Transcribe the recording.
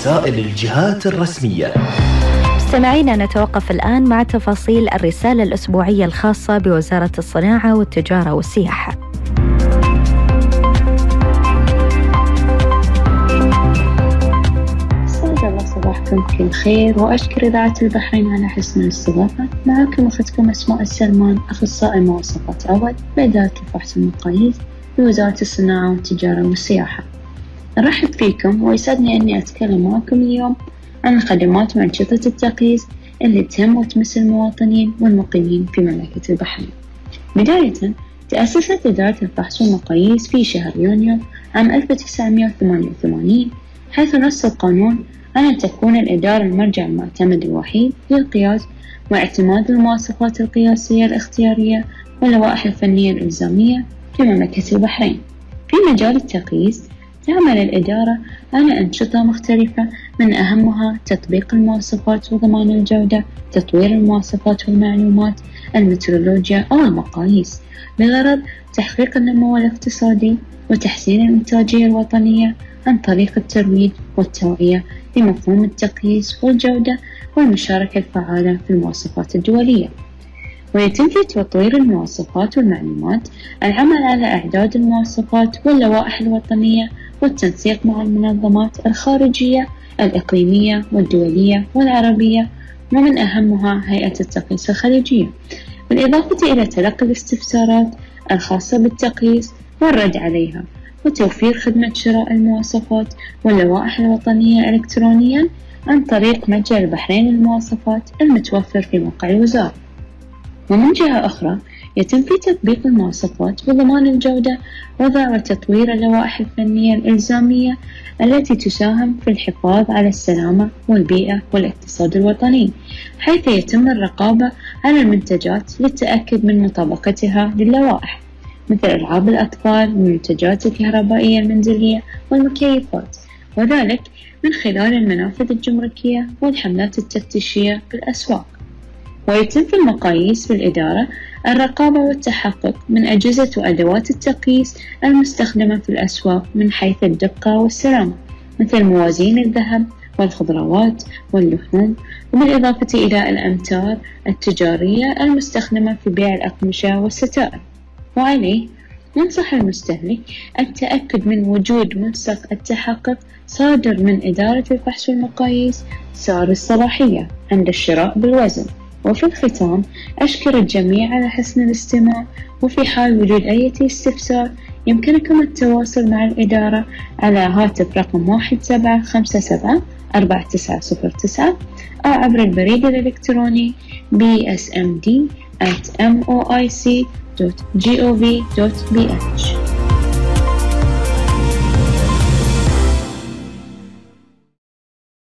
رسائل الجهات الرسمية. مستمعينا نتوقف الآن مع تفاصيل الرسالة الأسبوعية الخاصة بوزارة الصناعة والتجارة والسياحة. صباحكم بكل خير وأشكر إذاعة البحرين على حسن الاستضافة. معكم أختكم أسماء السلمان أخصائي مواصفات أول بإدارة الفحص والمقاييس بوزارة الصناعة والتجارة والسياحة. أرحب فيكم ويسعدني أني أتكلم معكم اليوم عن الخدمات وأنشطة التقييس اللي تهم وتمس المواطنين والمقيمين في مملكة البحرين. بداية تأسست إدارة الفحص والمقاييس في شهر يونيو عام 1988 حيث نص القانون أن تكون الإدارة المرجع المعتمد الوحيد للقياس واعتماد المواصفات القياسية الاختيارية واللوائح الفنية الإلزامية في مملكة البحرين. في مجال التقييس تعمل الإدارة على أنشطة مختلفة من أهمها تطبيق المواصفات وضمان الجودة تطوير المواصفات والمعلومات المترولوجيا أو المقاييس. بغرض تحقيق النمو الاقتصادي وتحسين الإنتاجية الوطنية عن طريق الترويج والتوعية لمفهوم التقييس والجودة والمشاركة الفعالة في المواصفات الدولية. ويتم في تطوير المواصفات والمعلومات. العمل على إعداد المواصفات واللوائح الوطنية والتنسيق مع المنظمات الخارجية الإقليمية والدولية والعربية ومن أهمها هيئة التقييس الخليجية. بالإضافة إلى تلقي الاستفسارات الخاصة بالتقييس والرد عليها وتوفير خدمة شراء المواصفات واللوائح الوطنية إلكترونيا عن طريق متجر البحرين للمواصفات المتوفر في موقع الوزارة. ومن جهة أخرى يتم في تطبيق المواصفات وضمان الجودة وضع وتطوير اللوائح الفنية الإلزامية التي تساهم في الحفاظ على السلامة والبيئة والاقتصاد الوطني حيث يتم الرقابة على المنتجات للتأكد من مطابقتها للوائح مثل ألعاب الأطفال والمنتجات الكهربائية المنزلية والمكيفات وذلك من خلال المنافذ الجمركية والحملات التفتيشية بالأسواق. ويتم في المقاييس في الإدارة الرقابة والتحقق من أجهزة وأدوات التقييس المستخدمة في الأسواق من حيث الدقة والسلامة مثل موازين الذهب والخضروات واللحوم وبالإضافة إلى الأمتار التجارية المستخدمة في بيع الأقمشة والستائر. وعليه ينصح المستهلك التأكد من وجود ملصق التحقق صادر من إدارة الفحص والمقاييس صار الصلاحية عند الشراء بالوزن. وفي الختام أشكر الجميع على حسن الاستماع وفي حال وجود أي استفسار يمكنكم التواصل مع الإدارة على هاتف رقم واحد سبعة خمسة سبعة أربعة تسعة صفر تسعة أو عبر البريد الإلكتروني bsmd at moic.gov.bh